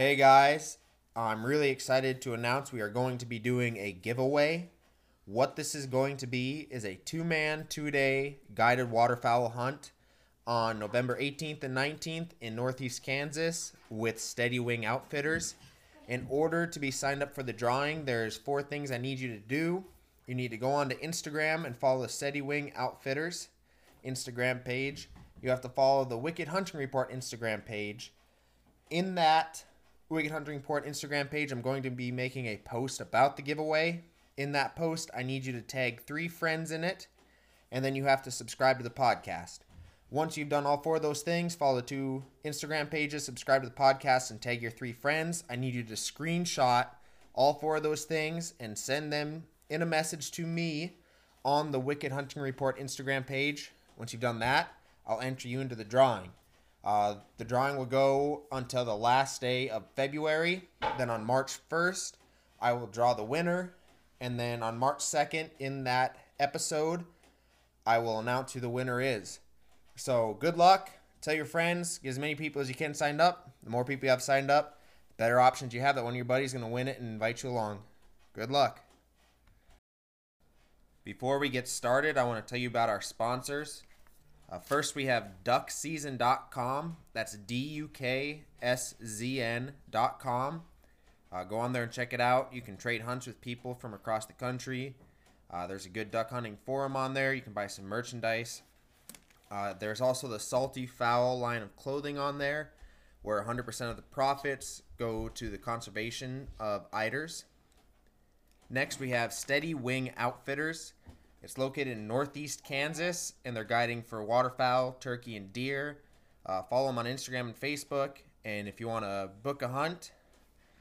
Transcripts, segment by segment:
Hey guys, I'm really excited to announce we are going to be doing a giveaway. What this is going to be is a two man, two day guided waterfowl hunt on November 18th and 19th in Northeast Kansas with Steady Wing Outfitters. In order to be signed up for the drawing, there's four things I need you to do. You need to go onto Instagram and follow the Steady Wing Outfitters Instagram page. You have to follow the Wicked Hunting Report Instagram page. In that Wicked Hunting Report Instagram page, I'm going to be making a post about the giveaway. In that post, I need you to tag three friends in it, and then you have to subscribe to the podcast. Once you've done all four of those things, follow the two Instagram pages, subscribe to the podcast, and tag your three friends. I need you to screenshot all four of those things and send them in a message to me on the Wicked Hunting Report Instagram page. Once you've done that, I'll enter you into the drawing. Uh, the drawing will go until the last day of February. Then on March 1st, I will draw the winner. And then on March 2nd, in that episode, I will announce who the winner is. So good luck. Tell your friends, get as many people as you can signed up. The more people you have signed up, the better options you have that one of your buddies is going to win it and invite you along. Good luck. Before we get started, I want to tell you about our sponsors. Uh, first, we have duckseason.com. That's D U K S Z N.com. Uh, go on there and check it out. You can trade hunts with people from across the country. Uh, there's a good duck hunting forum on there. You can buy some merchandise. Uh, there's also the Salty Fowl line of clothing on there, where 100% of the profits go to the conservation of eiders. Next, we have Steady Wing Outfitters. It's located in northeast Kansas, and they're guiding for waterfowl, turkey, and deer. Uh, follow them on Instagram and Facebook. And if you want to book a hunt,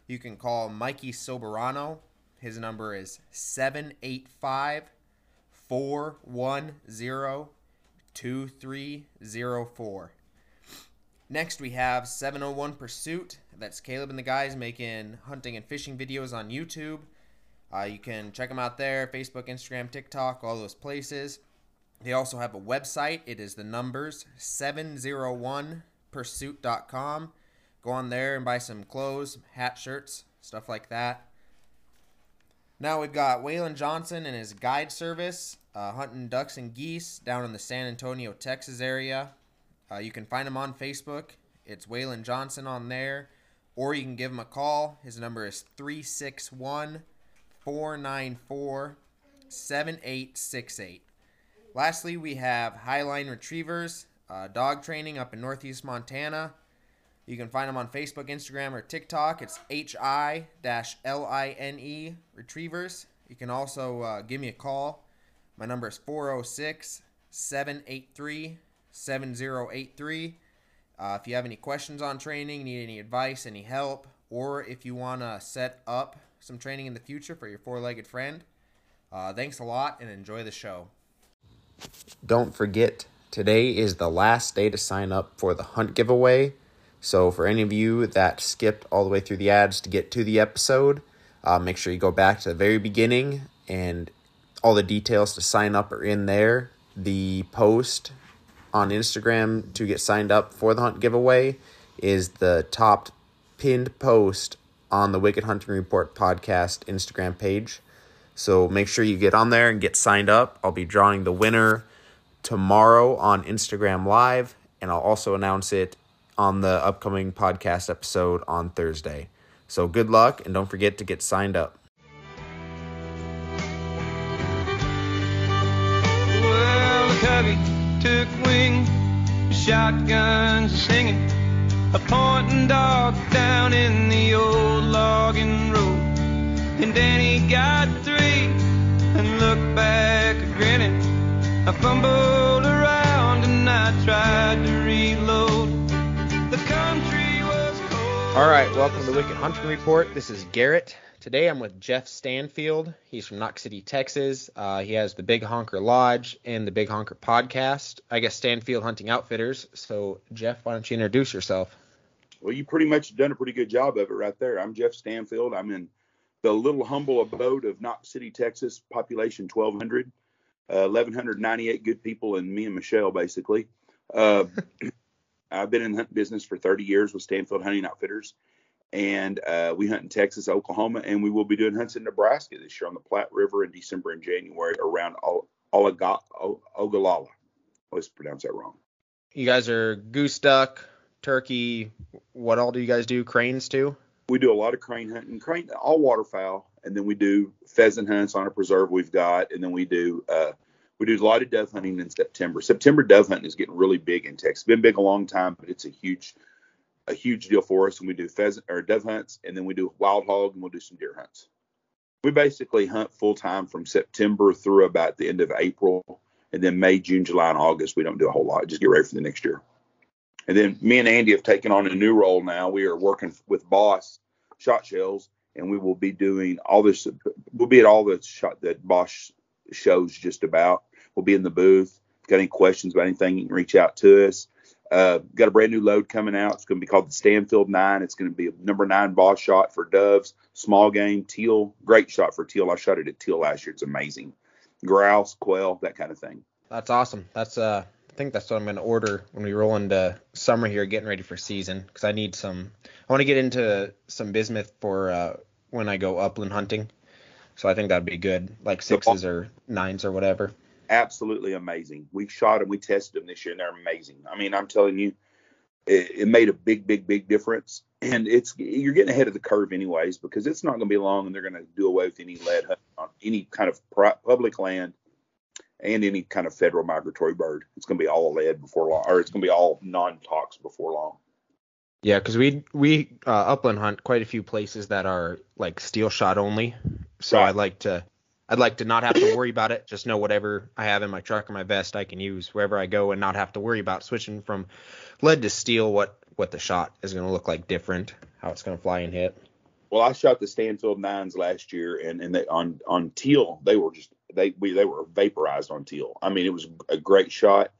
you can call Mikey Soberano. His number is 785 410 2304. Next, we have 701 Pursuit. That's Caleb and the guys making hunting and fishing videos on YouTube. Uh, you can check them out there Facebook, Instagram, TikTok, all those places. They also have a website. It is the numbers 701pursuit.com. Go on there and buy some clothes, hat, shirts, stuff like that. Now we've got Waylon Johnson and his guide service, uh, hunting ducks and geese down in the San Antonio, Texas area. Uh, you can find him on Facebook. It's Waylon Johnson on there. Or you can give him a call. His number is 361 494 7868. Lastly, we have Hiline Retrievers, uh, dog training up in Northeast Montana. You can find them on Facebook, Instagram, or TikTok. It's H I L I N E Retrievers. You can also uh, give me a call. My number is 406 783 7083. Uh, if you have any questions on training, need any advice, any help, or if you want to set up some training in the future for your four legged friend, uh, thanks a lot and enjoy the show. Don't forget, today is the last day to sign up for the hunt giveaway. So, for any of you that skipped all the way through the ads to get to the episode, uh, make sure you go back to the very beginning and all the details to sign up are in there. The post on Instagram to get signed up for the hunt giveaway is the top pinned post on the Wicked Hunting Report podcast Instagram page. So make sure you get on there and get signed up. I'll be drawing the winner tomorrow on Instagram Live, and I'll also announce it on the upcoming podcast episode on Thursday. So good luck, and don't forget to get signed up. Well, covey took wing, shotguns singing, a pointing dog down in the old logging road. And Danny got three and looked back grinning. I fumbled around and I tried to reload. The country was. All right, welcome to the Wicked Hunting Report. This is Garrett. Today I'm with Jeff Stanfield. He's from Knox City, Texas. Uh, he has the Big Honker Lodge and the Big Honker podcast. I guess Stanfield Hunting Outfitters. So, Jeff, why don't you introduce yourself? Well, you pretty much done a pretty good job of it right there. I'm Jeff Stanfield. I'm in the little humble abode of Knox City, Texas, population 1,200, uh, 1,198 good people, and me and Michelle, basically. Uh, I've been in the hunt business for 30 years with Stanfield Hunting Outfitters, and uh, we hunt in Texas, Oklahoma, and we will be doing hunts in Nebraska this year on the Platte River in December and January around Ogallala. I always pronounce that wrong. You guys are goose duck, turkey. What all do you guys do? Cranes too? We do a lot of crane hunting, crane all waterfowl, and then we do pheasant hunts on a preserve we've got, and then we do uh, we do a lot of dove hunting in September. September dove hunting is getting really big in Texas. Been big a long time, but it's a huge a huge deal for us. And we do pheasant or dove hunts, and then we do wild hog, and we'll do some deer hunts. We basically hunt full time from September through about the end of April, and then May, June, July, and August we don't do a whole lot. Just get ready for the next year. And then me and Andy have taken on a new role now. We are working with Boss Shot Shells, and we will be doing all this. We'll be at all the shot that Boss shows just about. We'll be in the booth. Got any questions about anything, you can reach out to us. Uh, got a brand new load coming out. It's going to be called the Stanfield Nine. It's going to be a number nine boss shot for doves, small game, teal. Great shot for teal. I shot it at teal last year. It's amazing. Grouse, quail, that kind of thing. That's awesome. That's uh, think that's what I'm going to order when we roll into summer here, getting ready for season. Because I need some. I want to get into some bismuth for uh, when I go upland hunting. So I think that'd be good, like sixes or nines or whatever absolutely amazing. We shot them, we tested them this year, and they're amazing. I mean, I'm telling you, it, it, made a big, big, big difference. And it's you're getting ahead of the curve anyways because it's not going to be long, and they're going to do away with any lead on any kind of public land and any kind of federal migratory bird. It's going to be all lead before long, or it's going to be all non-tox before long. Yeah, because we we uh, upland hunt quite a few places that are like steel shot only. So right. I like to I'd like to not have to worry about it. Just know whatever I have in my truck or my vest, I can use wherever I go, and not have to worry about switching from lead to steel. What what the shot is going to look like different, how it's going to fly and hit. Well, I shot the Stanfield nines last year, and and they, on on teal they were just they we they were vaporized on teal. I mean, it was a great shot,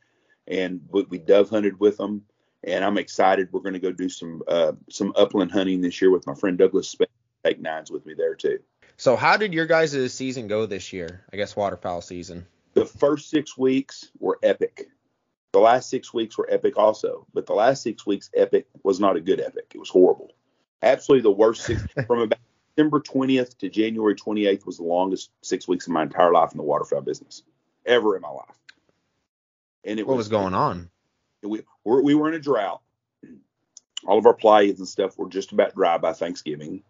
and we, we dove hunted with them, and I'm excited. We're going to go do some uh, some upland hunting this year with my friend Douglas Spain. Take nines with me there too. So how did your guys' season go this year? I guess waterfowl season. The first six weeks were epic. The last six weeks were epic also, but the last six weeks epic was not a good epic. It was horrible. Absolutely the worst six from about December 20th to January 28th was the longest six weeks of my entire life in the waterfowl business ever in my life. And it what was, was going on? We we're, we were in a drought. All of our playas and stuff were just about dry by Thanksgiving.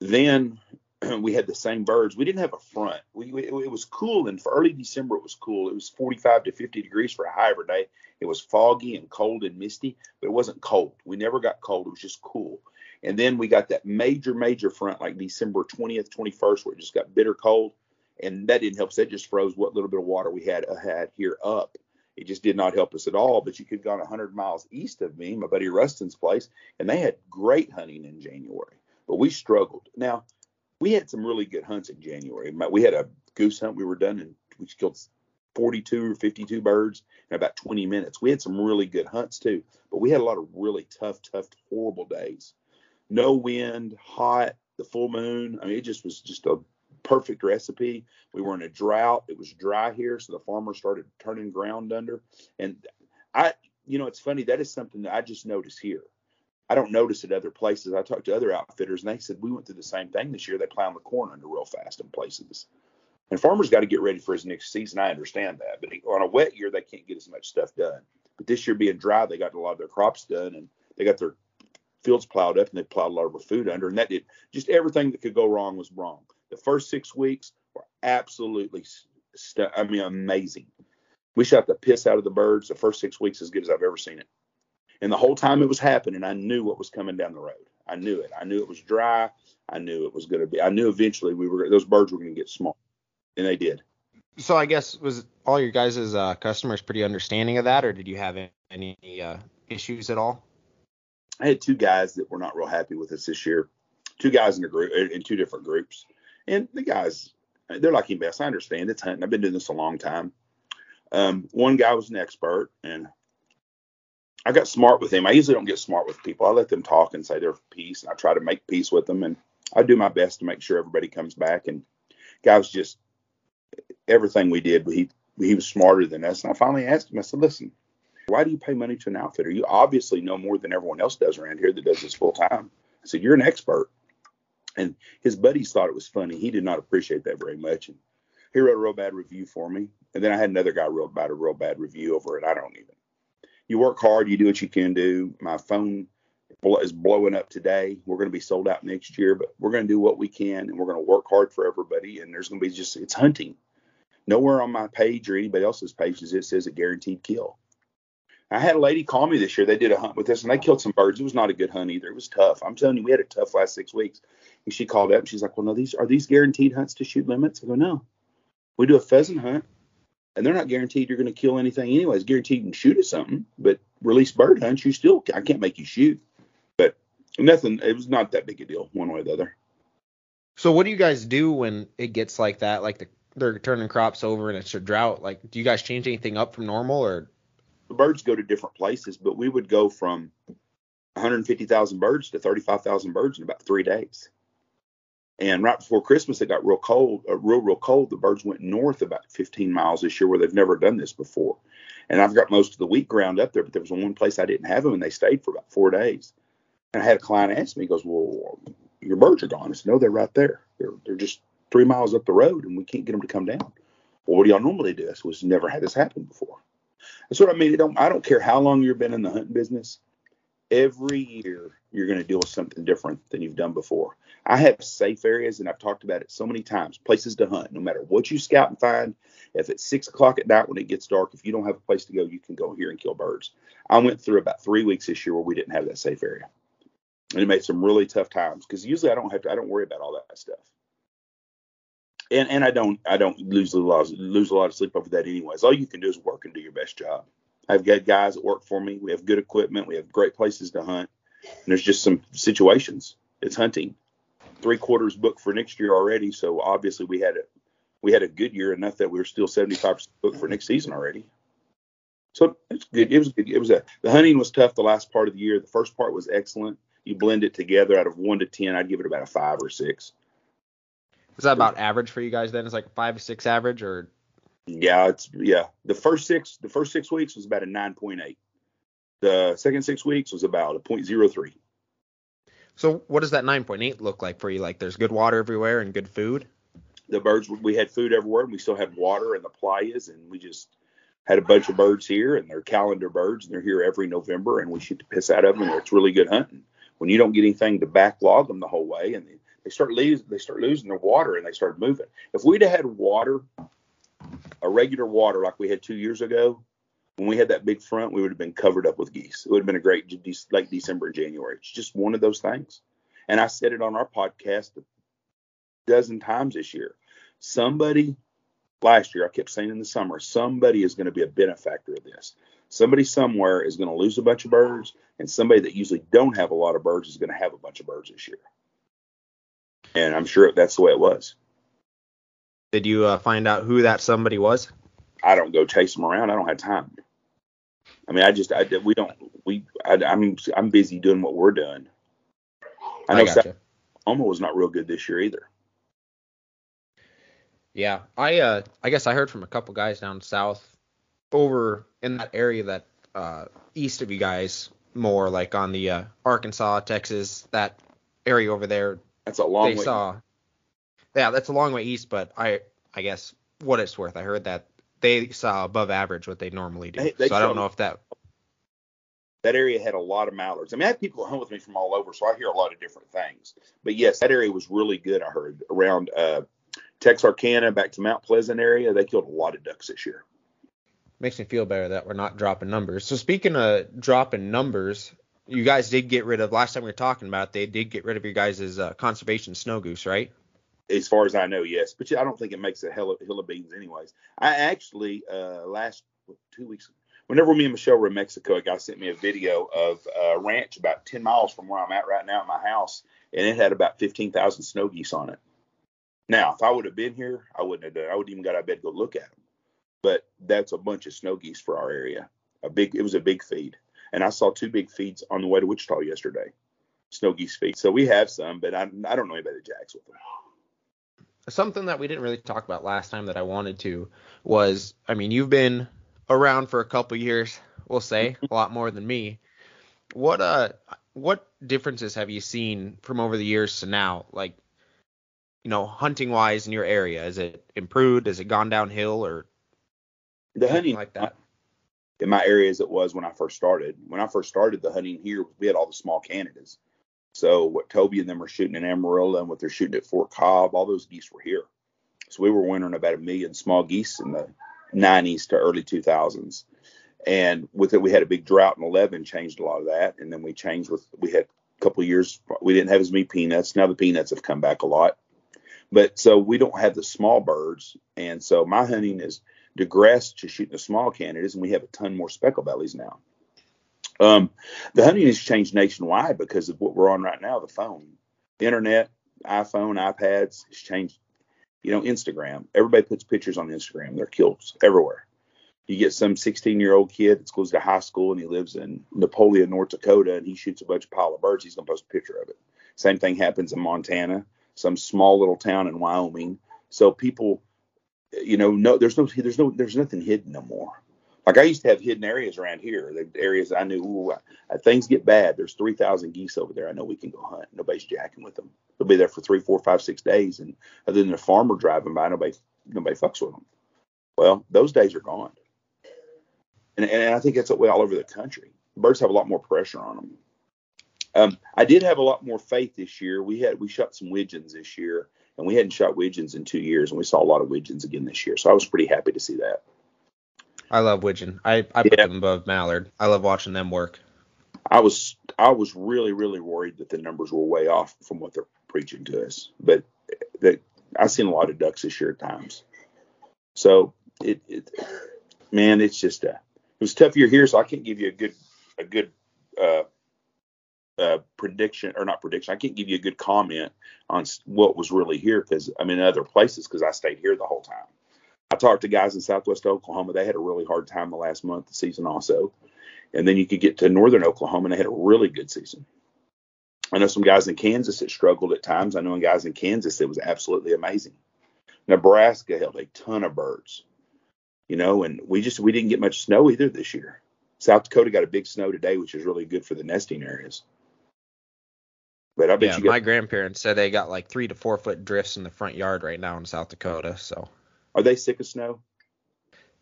Then we had the same birds. We didn't have a front. We, we, it was cool, and for early December it was cool. It was 45 to 50 degrees for a high every day. It was foggy and cold and misty, but it wasn't cold. We never got cold. It was just cool. And then we got that major, major front like December 20th, 21st, where it just got bitter cold, and that didn't help us. That just froze what little bit of water we had uh, had here up. It just did not help us at all. But you could have gone 100 miles east of me, my buddy Rustin's place, and they had great hunting in January. But we struggled. Now we had some really good hunts in January. We had a goose hunt we were done and we killed 42 or 52 birds in about 20 minutes. We had some really good hunts too, but we had a lot of really tough, tough, horrible days. No wind, hot, the full moon. I mean, it just was just a perfect recipe. We were in a drought. It was dry here, so the farmers started turning ground under. And I, you know, it's funny. That is something that I just noticed here. I don't notice it other places. I talked to other outfitters and they said we went through the same thing this year. They plowed the corn under real fast in places. And farmers got to get ready for his next season. I understand that, but on a wet year they can't get as much stuff done. But this year being dry, they got a lot of their crops done and they got their fields plowed up and they plowed a lot of their food under. And that did just everything that could go wrong was wrong. The first six weeks were absolutely, st- I mean, amazing. We shot the piss out of the birds. The first six weeks as good as I've ever seen it. And the whole time it was happening, I knew what was coming down the road. I knew it. I knew it was dry. I knew it was going to be. I knew eventually we were those birds were going to get small, and they did. So I guess was all your guys' uh, customers pretty understanding of that, or did you have any uh, issues at all? I had two guys that were not real happy with us this year. Two guys in a group in two different groups, and the guys they're like best. I understand it's hunting. I've been doing this a long time. Um, one guy was an expert, and I got smart with him. I usually don't get smart with people. I let them talk and say their piece, and I try to make peace with them, and I do my best to make sure everybody comes back. And guy was just everything we did. He he was smarter than us. And I finally asked him. I said, "Listen, why do you pay money to an outfitter? You obviously know more than everyone else does around here that does this full time. I said, You're an expert. And his buddies thought it was funny. He did not appreciate that very much. And he wrote a real bad review for me. And then I had another guy wrote about a real bad review over it. I don't even. You work hard, you do what you can do. My phone is blowing up today. We're going to be sold out next year, but we're going to do what we can and we're going to work hard for everybody. And there's going to be just, it's hunting. Nowhere on my page or anybody else's pages it says a guaranteed kill. I had a lady call me this year. They did a hunt with us and they killed some birds. It was not a good hunt either. It was tough. I'm telling you, we had a tough last six weeks. And she called up and she's like, Well, no, these are these guaranteed hunts to shoot limits? I go, No. We do a pheasant hunt and they're not guaranteed you're going to kill anything anyways. Guaranteed you can shoot at something, but release bird hunts, you still I can't make you shoot. But nothing. It was not that big a deal one way or the other. So what do you guys do when it gets like that? Like the, they're turning crops over and it's a drought. Like, do you guys change anything up from normal or? The birds go to different places, but we would go from 150,000 birds to 35,000 birds in about three days. And right before Christmas, it got real cold, uh, real, real cold. The birds went north about 15 miles this year where they've never done this before. And I've got most of the wheat ground up there, but there was one place I didn't have them, and they stayed for about four days. And I had a client ask me, he goes, Well, your birds are gone. I said, No, they're right there. They're, they're just three miles up the road, and we can't get them to come down. Well, what do y'all normally do? I said, We've never had this happen before. That's what I mean. Don't, I don't care how long you've been in the hunting business. Every year, you're going to deal with something different than you've done before. I have safe areas, and I've talked about it so many times places to hunt. No matter what you scout and find, if it's six o'clock at night when it gets dark, if you don't have a place to go, you can go here and kill birds. I went through about three weeks this year where we didn't have that safe area, and it made some really tough times because usually I don't have to, I don't worry about all that stuff. And and I don't I don't lose a lot lose a lot of sleep over that anyways. All you can do is work and do your best job. I've got guys that work for me. We have good equipment. We have great places to hunt. And there's just some situations. It's hunting three quarters booked for next year already. So obviously we had a we had a good year enough that we were still 75% booked for next season already. So it's good. It was good. It was a the hunting was tough the last part of the year. The first part was excellent. You blend it together out of one to ten, I'd give it about a five or six. Is that about average for you guys then? It's like five or six average or? Yeah, it's yeah. The first six the first six weeks was about a nine point eight. The second six weeks was about a point zero three. So what does that 9.8 look like for you? Like there's good water everywhere and good food? The birds, we had food everywhere and we still had water in the playas and we just had a bunch of birds here and they're calendar birds and they're here every November and we shoot the piss out of them and it's really good hunting. When you don't get anything to backlog them the whole way and they, start losing, they start losing their water and they start moving. If we'd have had water, a regular water like we had two years ago, when we had that big front, we would have been covered up with geese. It would have been a great like December and January. It's just one of those things. And I said it on our podcast a dozen times this year. Somebody last year, I kept saying in the summer, somebody is going to be a benefactor of this. Somebody somewhere is going to lose a bunch of birds, and somebody that usually don't have a lot of birds is going to have a bunch of birds this year. And I'm sure that's the way it was. Did you uh, find out who that somebody was? I don't go chase them around. I don't have time. I mean, I just, I, we don't, we, I, am I'm, I'm busy doing what we're doing. I know I gotcha. Oklahoma was not real good this year either. Yeah, I, uh, I guess I heard from a couple guys down south, over in that area that, uh, east of you guys, more like on the uh, Arkansas, Texas, that area over there. That's a long they way. Saw, yeah, that's a long way east, but I, I guess what it's worth, I heard that they saw above average what they normally do. They, they so I don't know if that that area had a lot of mallards. I mean, I have people hunt with me from all over, so I hear a lot of different things. But yes, that area was really good. I heard around uh, Texarkana back to Mount Pleasant area, they killed a lot of ducks this year. Makes me feel better that we're not dropping numbers. So speaking of dropping numbers, you guys did get rid of last time we were talking about. It, they did get rid of your guys' uh, conservation snow goose, right? as far as I know, yes. But I don't think it makes a hell of, hill of beans, anyways. I actually uh, last two weeks, whenever me and Michelle were in Mexico, a guy sent me a video of a ranch about 10 miles from where I'm at right now at my house, and it had about 15,000 snow geese on it. Now, if I would have been here, I wouldn't have done. I wouldn't even got out of bed to go look at them. But that's a bunch of snow geese for our area. A big, it was a big feed, and I saw two big feeds on the way to Wichita yesterday. Snow geese feed. So we have some, but I, I don't know anybody that jacks with them something that we didn't really talk about last time that I wanted to was I mean, you've been around for a couple years, we'll say, a lot more than me. What uh what differences have you seen from over the years to now? Like, you know, hunting wise in your area, is it improved? Has it gone downhill or the hunting like that? In my area as it was when I first started. When I first started the hunting here, we had all the small Canadas. So what Toby and them were shooting in Amarillo and what they're shooting at Fort Cobb, all those geese were here. So we were wintering about a million small geese in the 90s to early 2000s. And with it, we had a big drought in 11, changed a lot of that. And then we changed with, we had a couple years, we didn't have as many peanuts. Now the peanuts have come back a lot. But so we don't have the small birds. And so my hunting is digressed to shooting the small Canadas, and we have a ton more speckle bellies now. Um, the hunting has changed nationwide because of what we're on right now, the phone, the internet, iPhone, iPads It's changed. You know, Instagram. Everybody puts pictures on Instagram. They're kills everywhere. You get some 16 year old kid that goes to high school and he lives in Napoleon, North Dakota, and he shoots a bunch of pile of birds. He's gonna post a picture of it. Same thing happens in Montana, some small little town in Wyoming. So people, you know, no, there's no, there's no, there's nothing hidden no more. Like I used to have hidden areas around here, the areas I knew ooh, I, things get bad. There's 3,000 geese over there. I know we can go hunt. Nobody's jacking with them. They'll be there for three, four, five, six days, and other than a farmer driving by, nobody nobody fucks with them. Well, those days are gone, and, and I think that's way all over the country. Birds have a lot more pressure on them. Um, I did have a lot more faith this year. We had we shot some widgeons this year, and we hadn't shot widgeons in two years, and we saw a lot of widgeons again this year. So I was pretty happy to see that. I love widgeon. I, I put yeah. them above mallard. I love watching them work. I was I was really really worried that the numbers were way off from what they're preaching to us, but that I've seen a lot of ducks this year at times. So it, it man, it's just a it was tough year here, so I can't give you a good a good uh, uh, prediction or not prediction. I can't give you a good comment on what was really here because I'm in other places because I stayed here the whole time. I talked to guys in Southwest Oklahoma. They had a really hard time the last month the season also. And then you could get to Northern Oklahoma and they had a really good season. I know some guys in Kansas that struggled at times. I know guys in Kansas it was absolutely amazing. Nebraska held a ton of birds, you know, and we just we didn't get much snow either this year. South Dakota got a big snow today, which is really good for the nesting areas. But I bet yeah, you got, my grandparents said they got like three to four foot drifts in the front yard right now in South Dakota. So are they sick of snow?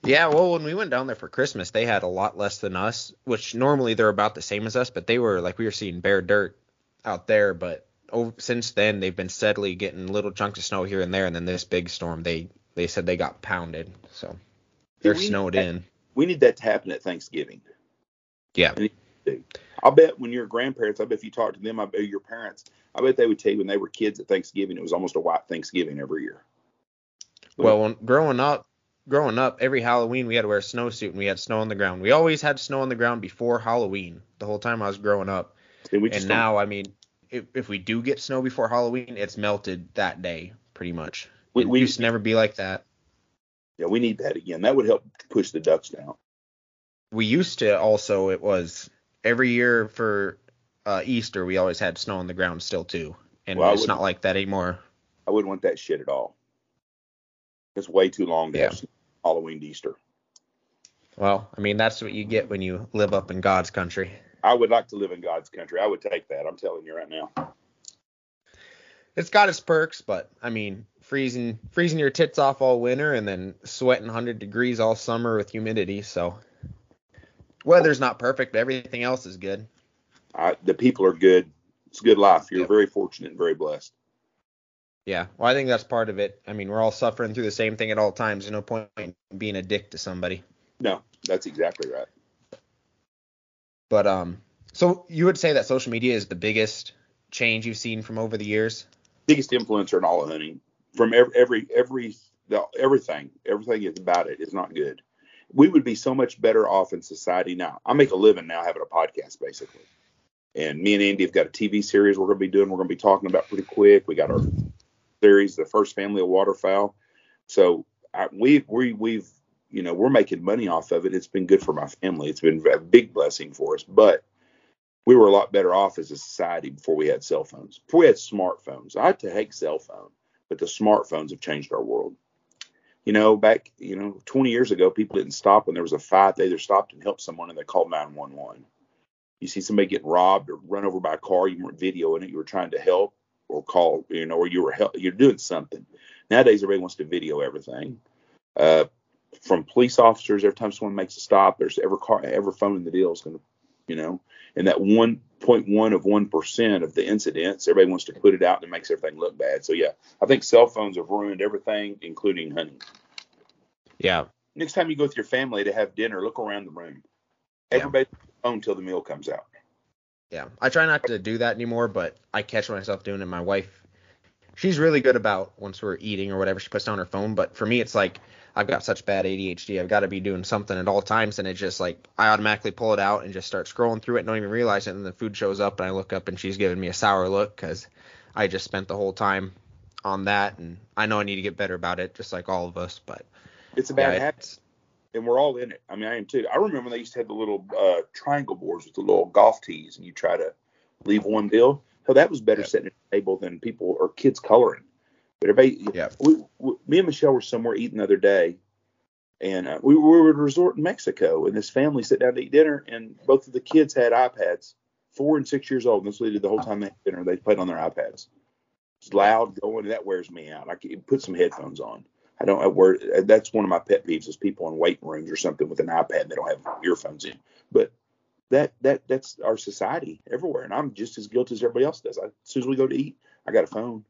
Yeah, well, when we went down there for Christmas, they had a lot less than us, which normally they're about the same as us, but they were like we were seeing bare dirt out there. But over, since then, they've been steadily getting little chunks of snow here and there, and then this big storm, they they said they got pounded, so they're snowed in. We need that to happen at Thanksgiving. Yeah. I'll bet when your grandparents, I bet if you talk to them, I bet your parents, I bet they would tell you when they were kids at Thanksgiving, it was almost a white Thanksgiving every year. Well, when, growing up, growing up, every Halloween we had to wear a snowsuit and we had snow on the ground. We always had snow on the ground before Halloween. The whole time I was growing up. and now, I mean, if, if we do get snow before Halloween, it's melted that day, pretty much. We, we used to never be like that. Yeah, we need that again. That would help push the ducks down. We used to also. It was every year for uh, Easter. We always had snow on the ground still too, and well, it's not like that anymore. I wouldn't want that shit at all. It's way too long to yeah. have Halloween to Easter. Well, I mean, that's what you get when you live up in God's country. I would like to live in God's country. I would take that. I'm telling you right now. It's got its perks, but I mean, freezing freezing your tits off all winter and then sweating 100 degrees all summer with humidity. So weather's not perfect, but everything else is good. I, the people are good. It's a good life. You're very fortunate and very blessed. Yeah, well, I think that's part of it. I mean, we're all suffering through the same thing at all times. There's no point in being a dick to somebody. No, that's exactly right. But um, so you would say that social media is the biggest change you've seen from over the years? Biggest influencer in all of hunting. From every every every the, everything, everything is about it is not good. We would be so much better off in society now. I make a living now having a podcast basically. And me and Andy have got a TV series we're going to be doing. We're going to be talking about pretty quick. We got our series, the first family of waterfowl. So I, we we we've you know we're making money off of it. It's been good for my family. It's been a big blessing for us. But we were a lot better off as a society before we had cell phones. Before we had smartphones. I had to hate cell phone, but the smartphones have changed our world. You know, back you know 20 years ago, people didn't stop when there was a fight. They either stopped and helped someone, and they called 911. you see somebody getting robbed or run over by a car, you weren't videoing it, you were trying to help or call, you know, or you were help, you're doing something. Nowadays, everybody wants to video everything. Uh, from police officers, every time someone makes a stop, there's every car, every phone in the deal is going to, you know, and that 1.1 of 1% of the incidents, everybody wants to put it out and it makes everything look bad. So, yeah, I think cell phones have ruined everything, including hunting. Yeah. Next time you go with your family to have dinner, look around the room. Everybody yeah. phone until the meal comes out. Yeah, I try not to do that anymore, but I catch myself doing it. My wife, she's really good about once we're eating or whatever, she puts down her phone. But for me, it's like I've got such bad ADHD. I've got to be doing something at all times, and it's just like I automatically pull it out and just start scrolling through it, and don't even realize it. And the food shows up, and I look up, and she's giving me a sour look because I just spent the whole time on that, and I know I need to get better about it, just like all of us. But it's a bad yeah, habit and we're all in it. I mean, I am too. I remember they used to have the little uh, triangle boards with the little golf tees, and you try to leave one deal. So that was better yeah. sitting at a table than people or kids coloring. But everybody, yeah. We, we, me and Michelle were somewhere eating the other day, and uh, we, we were at a resort in Mexico, and this family sat down to eat dinner, and both of the kids had iPads, four and six years old, and that's what they did the whole time they had dinner. They played on their iPads. It's loud going, and that wears me out. I can put some headphones on. I don't have word. That's one of my pet peeves is people in waiting rooms or something with an iPad. They don't have earphones in. But that that that's our society everywhere, and I'm just as guilty as everybody else does. I, as soon as we go to eat, I got a phone.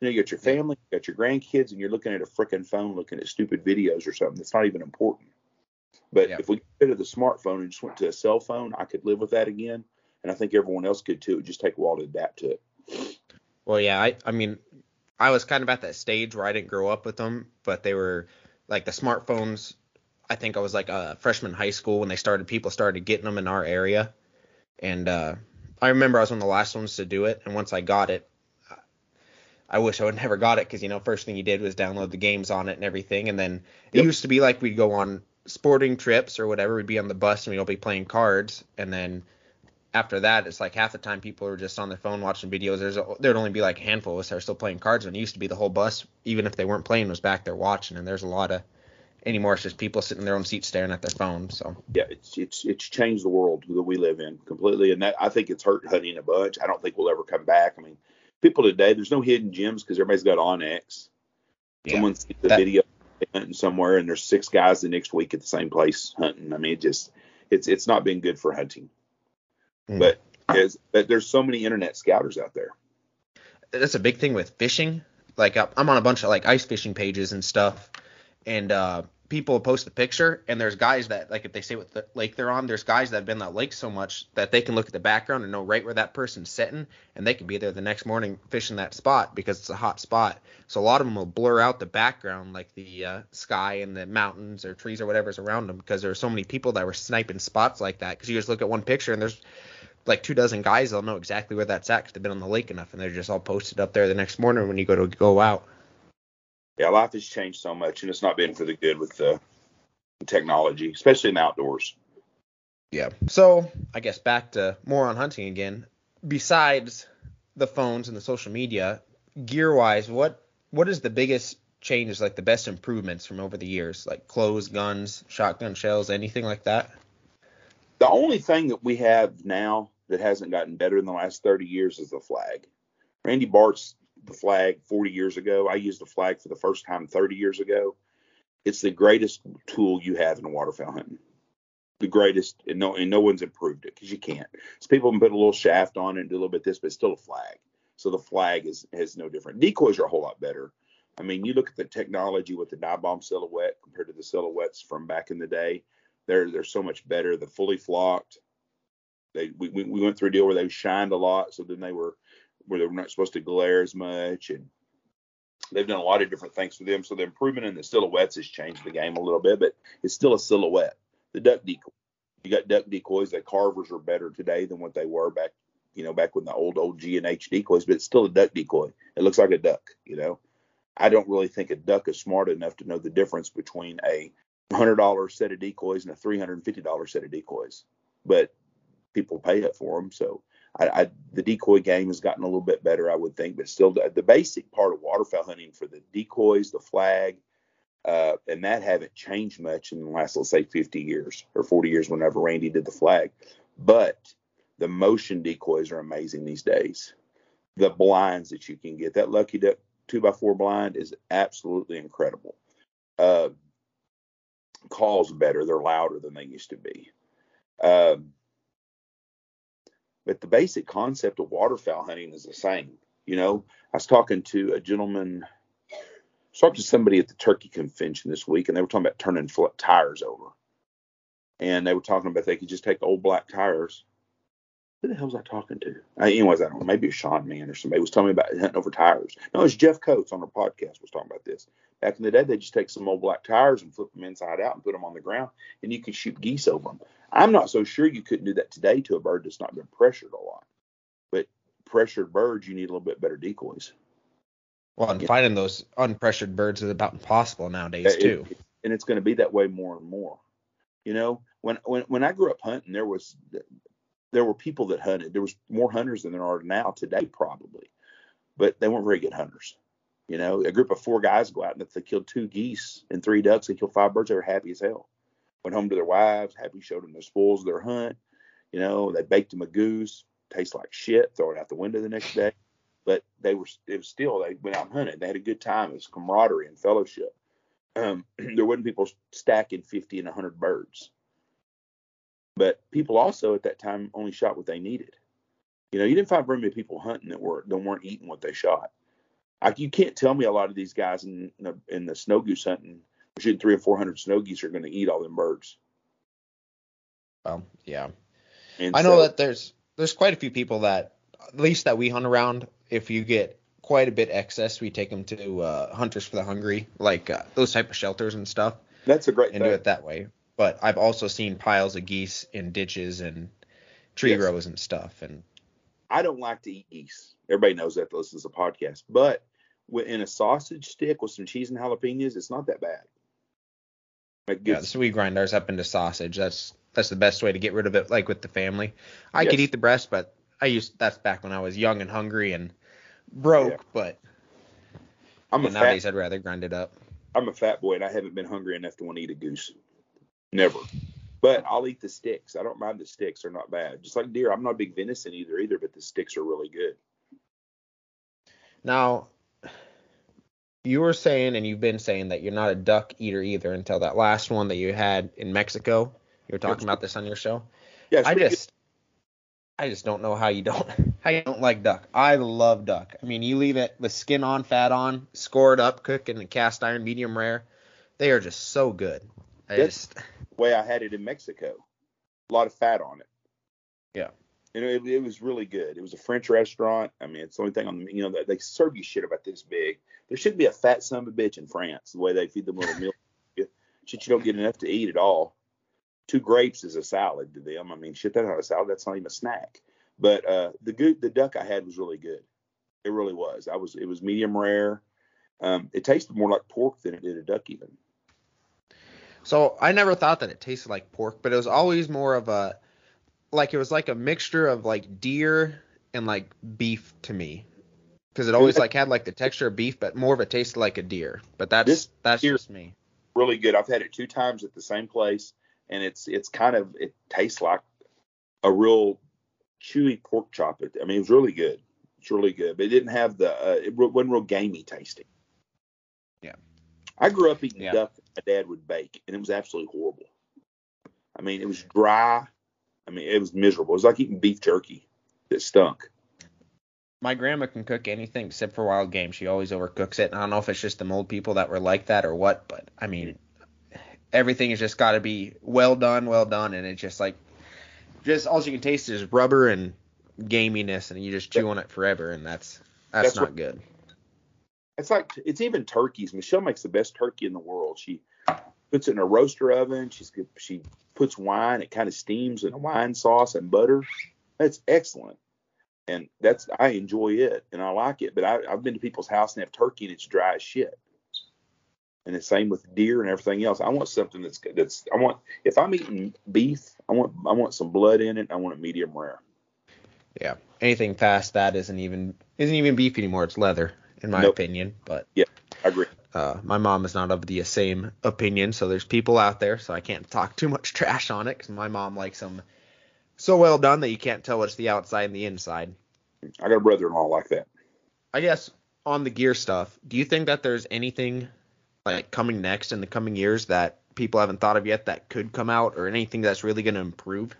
You know, you got your family, you got your grandkids, and you're looking at a freaking phone, looking at stupid videos or something that's not even important. But if we get rid of the smartphone and just went to a cell phone, I could live with that again, and I think everyone else could too. It just take a while to adapt to it. Well, yeah, I I mean, I was kind of at that stage where I didn't grow up with them, but they were like the smartphones. I think I was like a freshman in high school when they started. People started getting them in our area, and uh, I remember I was one of the last ones to do it. And once I got it, I wish I would never got it because you know first thing you did was download the games on it and everything. And then it used to be like we'd go on sporting trips or whatever. We'd be on the bus and we'd all be playing cards, and then after that, it's like half the time people are just on their phone watching videos. There's a, there'd only be like a handful of us that are still playing cards. When it used to be the whole bus, even if they weren't playing, was back there watching. And there's a lot of anymore. It's just people sitting in their own seats staring at their phone. So yeah, it's it's it's changed the world that we live in completely, and that I think it's hurt hunting a bunch. I don't think we'll ever come back. I mean, people today, there's no hidden gems because everybody's got onX. Yeah, Someone sees the that, video hunting somewhere, and there's six guys the next week at the same place hunting. I mean, it just it's it's not been good for hunting. Mm. But is that there's so many internet scouters out there. That's a big thing with fishing. Like I'm on a bunch of like ice fishing pages and stuff, and uh, people post the picture, and there's guys that like if they say what the lake they're on, there's guys that have been that lake so much that they can look at the background and know right where that person's sitting, and they can be there the next morning fishing that spot because it's a hot spot. So a lot of them will blur out the background, like the uh, sky and the mountains or trees or whatever's around them, because there are so many people that were sniping spots like that. Because you just look at one picture and there's like two dozen guys, they'll know exactly where that's at because they've been on the lake enough, and they're just all posted up there the next morning when you go to go out. Yeah, life has changed so much, and it's not been for the good with the technology, especially in the outdoors. Yeah. So I guess back to more on hunting again. Besides the phones and the social media, gear wise, what what is the biggest changes, like the best improvements from over the years, like clothes, guns, shotgun shells, anything like that? The only thing that we have now that hasn't gotten better in the last 30 years is the flag. Randy Bartz the flag 40 years ago. I used the flag for the first time 30 years ago. It's the greatest tool you have in waterfowl hunting. The greatest, and no, and no one's improved it because you can't. So people can put a little shaft on it and do a little bit this, but it's still a flag. So the flag is has no different. Decoys are a whole lot better. I mean, you look at the technology with the Dive Bomb silhouette compared to the silhouettes from back in the day. They're they're so much better. The fully flocked. They we, we went through a deal where they shined a lot, so then they were where they were not supposed to glare as much, and they've done a lot of different things for them. So the improvement in the silhouettes has changed the game a little bit, but it's still a silhouette. The duck decoy, you got duck decoys. The carvers are better today than what they were back, you know, back when the old old G and H decoys, but it's still a duck decoy. It looks like a duck, you know. I don't really think a duck is smart enough to know the difference between a hundred dollar set of decoys and a three hundred and fifty dollar set of decoys, but people pay it for them. So I, I, the decoy game has gotten a little bit better, I would think, but still the, the basic part of waterfowl hunting for the decoys, the flag, uh, and that haven't changed much in the last, let's say, 50 years or 40 years, whenever Randy did the flag. But The motion decoys are amazing these days. The blinds that you can get, that Lucky Duck two by four blind is absolutely incredible. Uh, calls better; they're louder than they used to be. Um, but the basic concept of waterfowl hunting is the same. You know, I was talking to a gentleman, I talked to somebody at the turkey convention this week, and they were talking about turning tires over. And they were talking about they could just take old black tires. Who the hell was I talking to? Uh, anyways, I don't know. Maybe a Sean man or somebody was telling me about hunting over tires. No, it's Jeff Coates on our podcast was talking about this. Back in the day, they just take some old black tires and flip them inside out and put them on the ground, and you could shoot geese over them. I'm not so sure you couldn't do that today to a bird that's not been pressured a lot. But pressured birds, you need a little bit better decoys. Well, and yeah. finding those unpressured birds is about impossible nowadays it, too. It, and it's going to be that way more and more. You know, when when when I grew up hunting, there was there were people that hunted. There was more hunters than there are now today, probably, but they weren't very good hunters. You know, a group of four guys go out and if they killed two geese and three ducks, they killed five birds. They were happy as hell went home to their wives, happy showed them the spoils of their hunt. You know, they baked them a goose, tastes like shit, throw it out the window the next day. But they were, it was still, they went out hunted. They had a good time. It was camaraderie and fellowship. Um, there wasn't people stacking 50 and 100 birds. But people also at that time only shot what they needed. You know, you didn't find very many people hunting that were that weren't eating what they shot. Like you can't tell me a lot of these guys in in the, in the snow goose hunting shooting three or four hundred snow geese are going to eat all them birds. Well, yeah. And I know so, that there's there's quite a few people that at least that we hunt around. If you get quite a bit excess, we take them to uh, Hunters for the Hungry, like uh, those type of shelters and stuff. That's a great and thing. do it that way. But I've also seen piles of geese in ditches and tree yes. rows and stuff. And I don't like to eat geese. Everybody knows that This is a podcast. But in a sausage stick with some cheese and jalapenos, it's not that bad. Like yeah, so we grind ours up into sausage. That's that's the best way to get rid of it, like with the family. I yes. could eat the breast, but I used that's back when I was young and hungry and broke. Yeah. But I'm a nowadays fat, I'd rather grind it up. I'm a fat boy and I haven't been hungry enough to want to eat a goose. Never. But I'll eat the sticks. I don't mind the sticks; they're not bad. Just like deer, I'm not a big venison either, either, but the sticks are really good. Now, you were saying and you've been saying that you're not a duck eater either until that last one that you had in Mexico. You were talking about this on your show. Yeah, I just good. I just don't know how you don't how you don't like duck. I love duck. I mean, you leave it the skin on, fat on, scored up, cook in a cast iron, medium rare. They are just so good. I That's just the way I had it in Mexico. A lot of fat on it. Yeah you know, it, it, was really good. It was a French restaurant. I mean, it's the only thing on the, you know, they, they serve you shit about this big. There should be a fat son of a bitch in France, the way they feed them little meal. shit, you don't get enough to eat at all. Two grapes is a salad to them. I mean, shit, that's not a salad. That's not even a snack. But uh, the good, the duck I had was really good. It really was. I was, it was medium rare. Um, it tasted more like pork than it did a duck even. So I never thought that it tasted like pork, but it was always more of a like it was like a mixture of like deer and like beef to me. Because it always like had like the texture of beef but more of a taste like a deer. But that's this that's just me. Really good. I've had it two times at the same place and it's it's kind of it tastes like a real chewy pork chop. I mean it was really good. It's really good but it didn't have the uh, it wasn't real gamey tasting. Yeah. I grew up eating yeah. duck my dad would bake and it was absolutely horrible i mean it was dry I mean, it was miserable. It was like eating beef jerky that stunk. My grandma can cook anything except for wild game. She always overcooks it. I don't know if it's just the old people that were like that or what, but I mean, everything has just got to be well done, well done, and it's just like, just all you can taste is rubber and gaminess, and you just chew on it forever, and that's that's, that's not what, good. It's like it's even turkeys. Michelle makes the best turkey in the world. She puts it in a roaster oven. She's she puts wine. It kind of steams in a wine sauce and butter. That's excellent, and that's I enjoy it and I like it. But I, I've been to people's house and have turkey and it's dry as shit. And the same with deer and everything else. I want something that's that's I want if I'm eating beef, I want I want some blood in it. I want it medium rare. Yeah, anything past that isn't even isn't even beef anymore. It's leather, in my nope. opinion. But yeah, I agree. Uh, my mom is not of the same opinion, so there's people out there, so I can't talk too much trash on it because my mom likes them so well done that you can't tell what's the outside and the inside. I got a brother-in-law like that. I guess on the gear stuff, do you think that there's anything like coming next in the coming years that people haven't thought of yet that could come out, or anything that's really going to improve?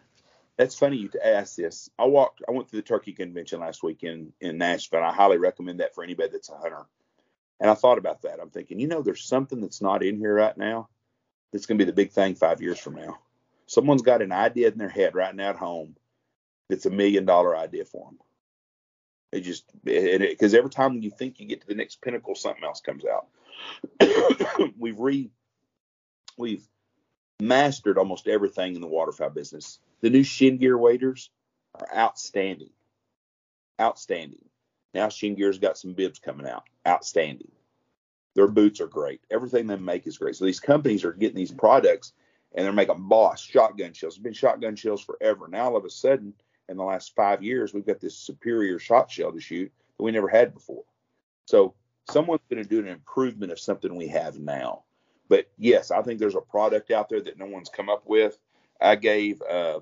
That's funny you to ask this. I walked. I went to the turkey convention last weekend in Nashville. I highly recommend that for anybody that's a hunter. And I thought about that. I'm thinking, you know, there's something that's not in here right now that's going to be the big thing five years from now. Someone's got an idea in their head right now at home that's a million dollar idea for them. It just because every time you think you get to the next pinnacle, something else comes out. we've re we've mastered almost everything in the waterfowl business. The new shin gear waders are outstanding, outstanding. Now shin gear's got some bibs coming out, outstanding. Their boots are great. Everything they make is great. So these companies are getting these products and they're making boss shotgun shells. It's been shotgun shells forever. Now all of a sudden in the last five years, we've got this superior shot shell to shoot that we never had before. So someone's going to do an improvement of something we have now. But yes, I think there's a product out there that no one's come up with. I gave uh,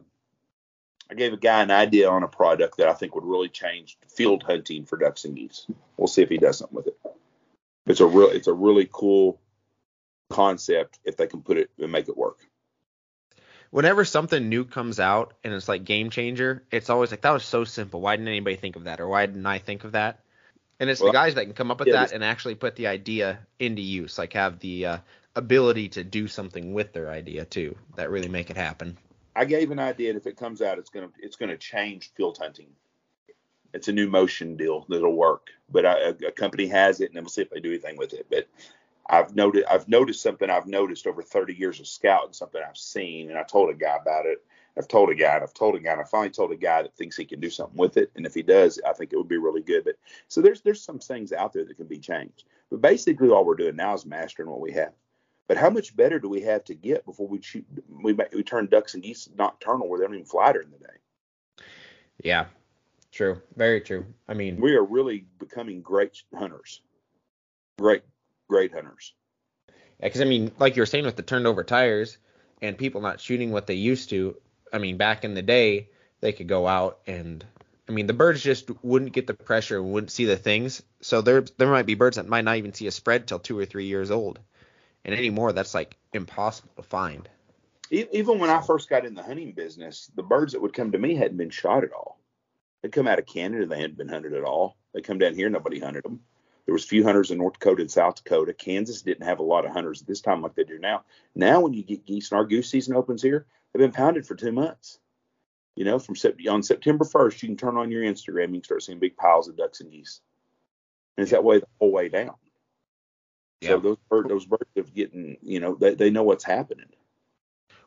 I gave a guy an idea on a product that I think would really change field hunting for ducks and geese. We'll see if he does something with it. It's a real it's a really cool concept if they can put it and make it work whenever something new comes out and it's like game changer, it's always like that was so simple. Why didn't anybody think of that, or why didn't I think of that? And it's well, the guys that can come up with yeah, that and actually put the idea into use, like have the uh, ability to do something with their idea too, that really make it happen. I gave an idea, and if it comes out, it's gonna it's gonna change field hunting. It's a new motion deal that'll work, but I, a, a company has it, and we'll see if they do anything with it. But I've noted I've noticed something I've noticed over 30 years of scouting, something I've seen, and I told a guy about it. I've told a guy, and I've told a guy, and I finally told a guy that thinks he can do something with it, and if he does, I think it would be really good. But so there's there's some things out there that can be changed, but basically all we're doing now is mastering what we have. But how much better do we have to get before we shoot, we we turn ducks and geese nocturnal where they don't even fly during the day? Yeah, true, very true. I mean, we are really becoming great hunters, great great hunters. Yeah, because I mean, like you were saying with the turned over tires and people not shooting what they used to. I mean, back in the day, they could go out and I mean, the birds just wouldn't get the pressure, and wouldn't see the things. So there there might be birds that might not even see a spread till two or three years old, and anymore that's like impossible to find. Even when I first got in the hunting business, the birds that would come to me hadn't been shot at all. They'd come out of Canada, they hadn't been hunted at all. They come down here, nobody hunted them. There was few hunters in North Dakota and South Dakota. Kansas didn't have a lot of hunters at this time like they do now. Now, when you get geese and our goose season opens here, they've been pounded for two months. You know, from on September 1st, you can turn on your Instagram, you can start seeing big piles of ducks and geese, and it's that way the whole way down. Yeah. So those birds, those birds are getting, you know, they, they know what's happening.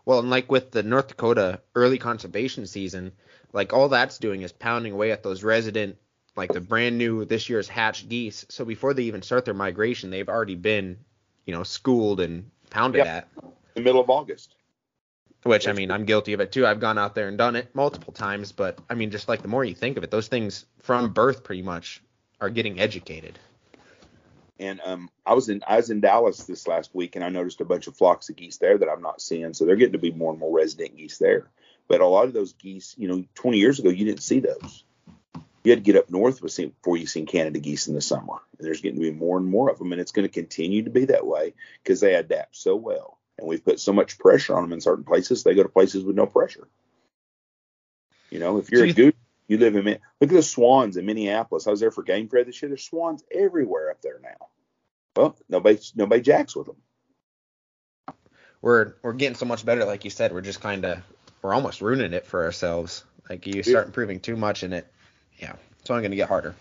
Well, and like with the North Dakota early conservation season, like all that's doing is pounding away at those resident like the brand new this year's hatched geese. So before they even start their migration, they've already been, you know, schooled and pounded yep. at. The middle of August. Which I mean, I'm guilty of it too. I've gone out there and done it multiple times, but I mean, just like the more you think of it, those things from birth pretty much are getting educated. And um, I was in I was in Dallas this last week, and I noticed a bunch of flocks of geese there that I'm not seeing. So they're getting to be more and more resident geese there. But a lot of those geese, you know, 20 years ago, you didn't see those you had to get up north before you seen Canada geese in the summer. And there's getting to be more and more of them, and it's going to continue to be that way because they adapt so well. And we've put so much pressure on them in certain places, they go to places with no pressure. You know, if you're so you, a good, you live in look at the swans in Minneapolis. I was there for game fair this year. There's swans everywhere up there now. Well, nobody nobody jacks with them. We're we're getting so much better, like you said. We're just kind of we're almost ruining it for ourselves. Like you start improving too much in it, yeah, it's only going to get harder.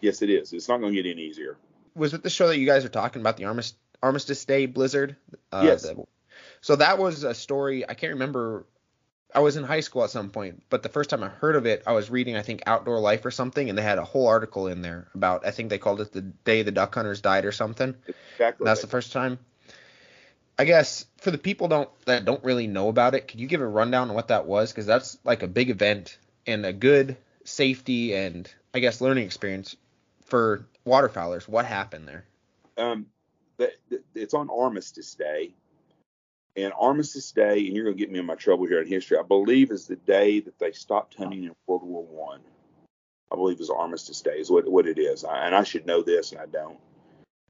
Yes, it is. It's not going to get any easier. Was it the show that you guys are talking about the Armistice, Armistice Day Blizzard? Uh, yes. The, so that was a story. I can't remember. I was in high school at some point, but the first time I heard of it, I was reading I think Outdoor Life or something, and they had a whole article in there about I think they called it the day the duck hunters died or something. Exactly. that's the first time. I guess for the people don't that don't really know about it, could you give a rundown on what that was? Because that's like a big event and a good safety and I guess learning experience for waterfowlers. What happened there? Um, the, the, it's on Armistice Day, And Armistice Day, and you're going to get me in my trouble here in history. I believe is the day that they stopped hunting in World War One. I. I believe is Armistice Day is what what it is, I, and I should know this, and I don't.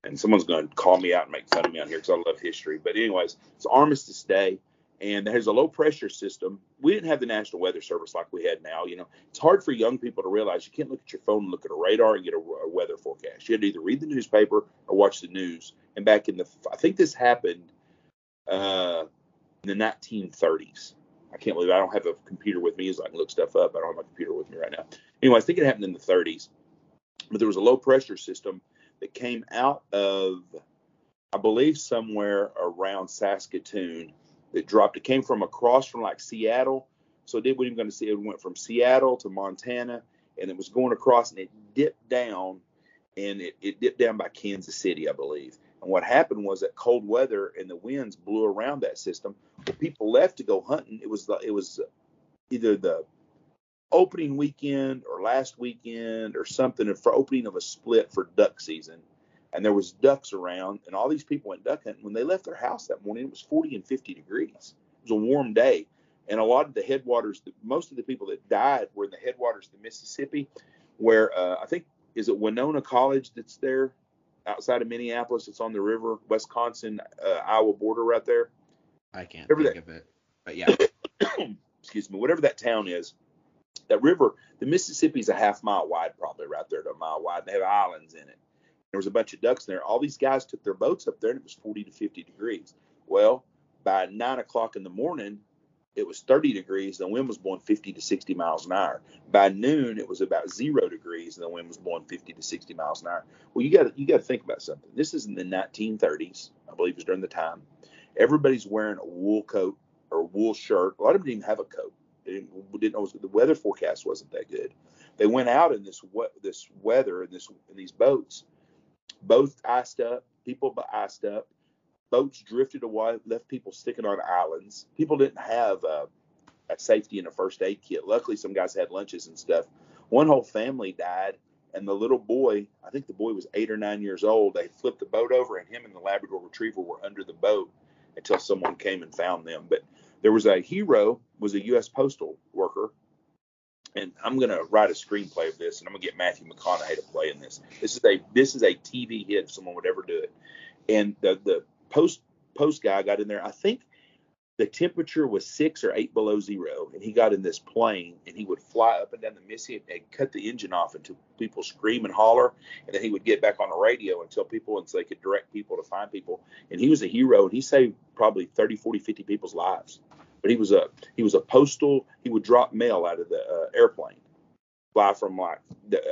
And someone's going to call me out and make fun of me on here because I love history. But anyways, it's Armistice Day, and there's a low pressure system. We didn't have the National Weather Service like we had now. You know, it's hard for young people to realize you can't look at your phone and look at a radar and get a, a weather forecast. You had to either read the newspaper or watch the news. And back in the, I think this happened uh, in the 1930s. I can't believe I don't have a computer with me, so I can look stuff up. I don't have my computer with me right now. Anyway, I think it happened in the 30s, but there was a low pressure system that came out of, I believe, somewhere around Saskatoon that dropped. It came from across from like Seattle. So it what I'm going to see. It went from Seattle to Montana, and it was going across, and it dipped down, and it, it dipped down by Kansas City, I believe. And what happened was that cold weather and the winds blew around that system. When people left to go hunting, it was the, it was either the opening weekend or last weekend or something for opening of a split for duck season. And there was ducks around and all these people went duck hunting. When they left their house that morning it was 40 and 50 degrees. It was a warm day. And a lot of the headwaters most of the people that died were in the headwaters of the mississippi where uh, i think is it winona college that's there outside of minneapolis it's on the river wisconsin uh, iowa border right there i can't whatever think that, of it but yeah excuse me whatever that town is that river, the Mississippi is a half mile wide, probably right there to a mile wide. They have islands in it. There was a bunch of ducks in there. All these guys took their boats up there, and it was 40 to 50 degrees. Well, by nine o'clock in the morning, it was 30 degrees. The wind was blowing 50 to 60 miles an hour. By noon, it was about zero degrees, and the wind was blowing 50 to 60 miles an hour. Well, you got you got to think about something. This is in the 1930s, I believe, it was during the time. Everybody's wearing a wool coat or wool shirt. A lot of them didn't even have a coat. They didn't, didn't know the weather forecast wasn't that good. They went out in this this weather in this in these boats, both iced up, people iced up, boats drifted away, left people sticking on islands. People didn't have uh, a safety and a first aid kit. Luckily, some guys had lunches and stuff. One whole family died, and the little boy, I think the boy was eight or nine years old. They flipped the boat over, and him and the Labrador Retriever were under the boat until someone came and found them. But there was a hero, was a U.S. postal worker, and I'm gonna write a screenplay of this, and I'm gonna get Matthew McConaughey to play in this. This is a this is a TV hit if someone would ever do it. And the the post post guy got in there. I think the temperature was six or eight below zero, and he got in this plane and he would fly up and down the Mississippi and cut the engine off until people scream and holler, and then he would get back on the radio and tell people and so they could direct people to find people. And he was a hero, and he saved probably 30, 40, 50 people's lives. But he was a he was a postal. He would drop mail out of the uh, airplane, fly from like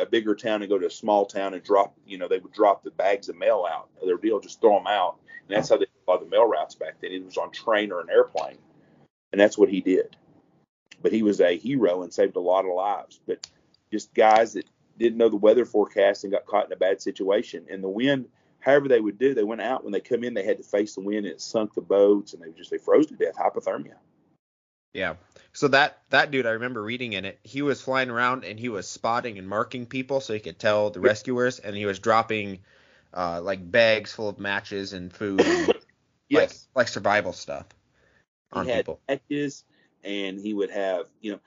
a bigger town and go to a small town and drop. You know, they would drop the bags of mail out. Their deal, just throw them out, and that's how they of the mail routes back then. It was on train or an airplane, and that's what he did. But he was a hero and saved a lot of lives. But just guys that didn't know the weather forecast and got caught in a bad situation. And the wind, however they would do, they went out when they come in, they had to face the wind and it sunk the boats and they just they froze to death, hypothermia. Yeah. So that that dude, I remember reading in it. He was flying around and he was spotting and marking people so he could tell the rescuers, and he was dropping uh, like bags full of matches and food and yes. like like survival stuff on he had people. Matches, and he would have, you know,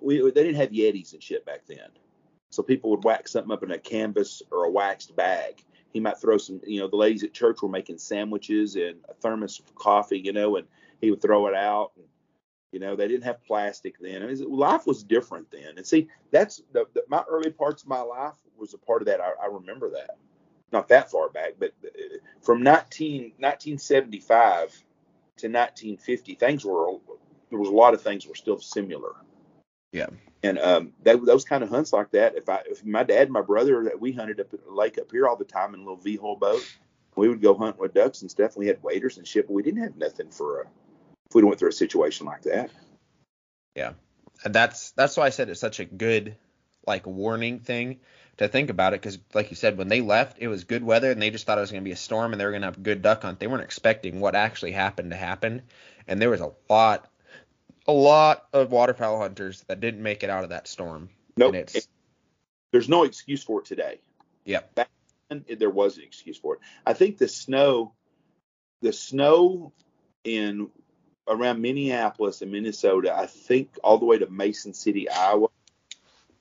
we they didn't have Yetis and shit back then, so people would wax something up in a canvas or a waxed bag. He might throw some, you know, the ladies at church were making sandwiches and a thermos of coffee, you know, and he would throw it out. And, you know, they didn't have plastic then. I mean, life was different then. And see, that's the, the, my early parts of my life was a part of that. I, I remember that not that far back, but uh, from 19, 1975 to 1950, things were there was a lot of things were still similar. Yeah. And um, that, those kind of hunts like that. If I, if my dad and my brother that we hunted up at the lake up here all the time in a little V-hull boat, we would go hunt with ducks and stuff. And we had waders and shit, but we didn't have nothing for a, if we went through a situation like that. Yeah. And that's that's why I said it's such a good like warning thing to think about it because, like you said, when they left, it was good weather and they just thought it was going to be a storm and they were going to have a good duck hunt. They weren't expecting what actually happened to happen, and there was a lot, a lot of waterfowl hunters that didn't make it out of that storm. No, nope. there's no excuse for it today. Yeah, back then there was an excuse for it. I think the snow, the snow in around Minneapolis and Minnesota, I think all the way to Mason City, Iowa.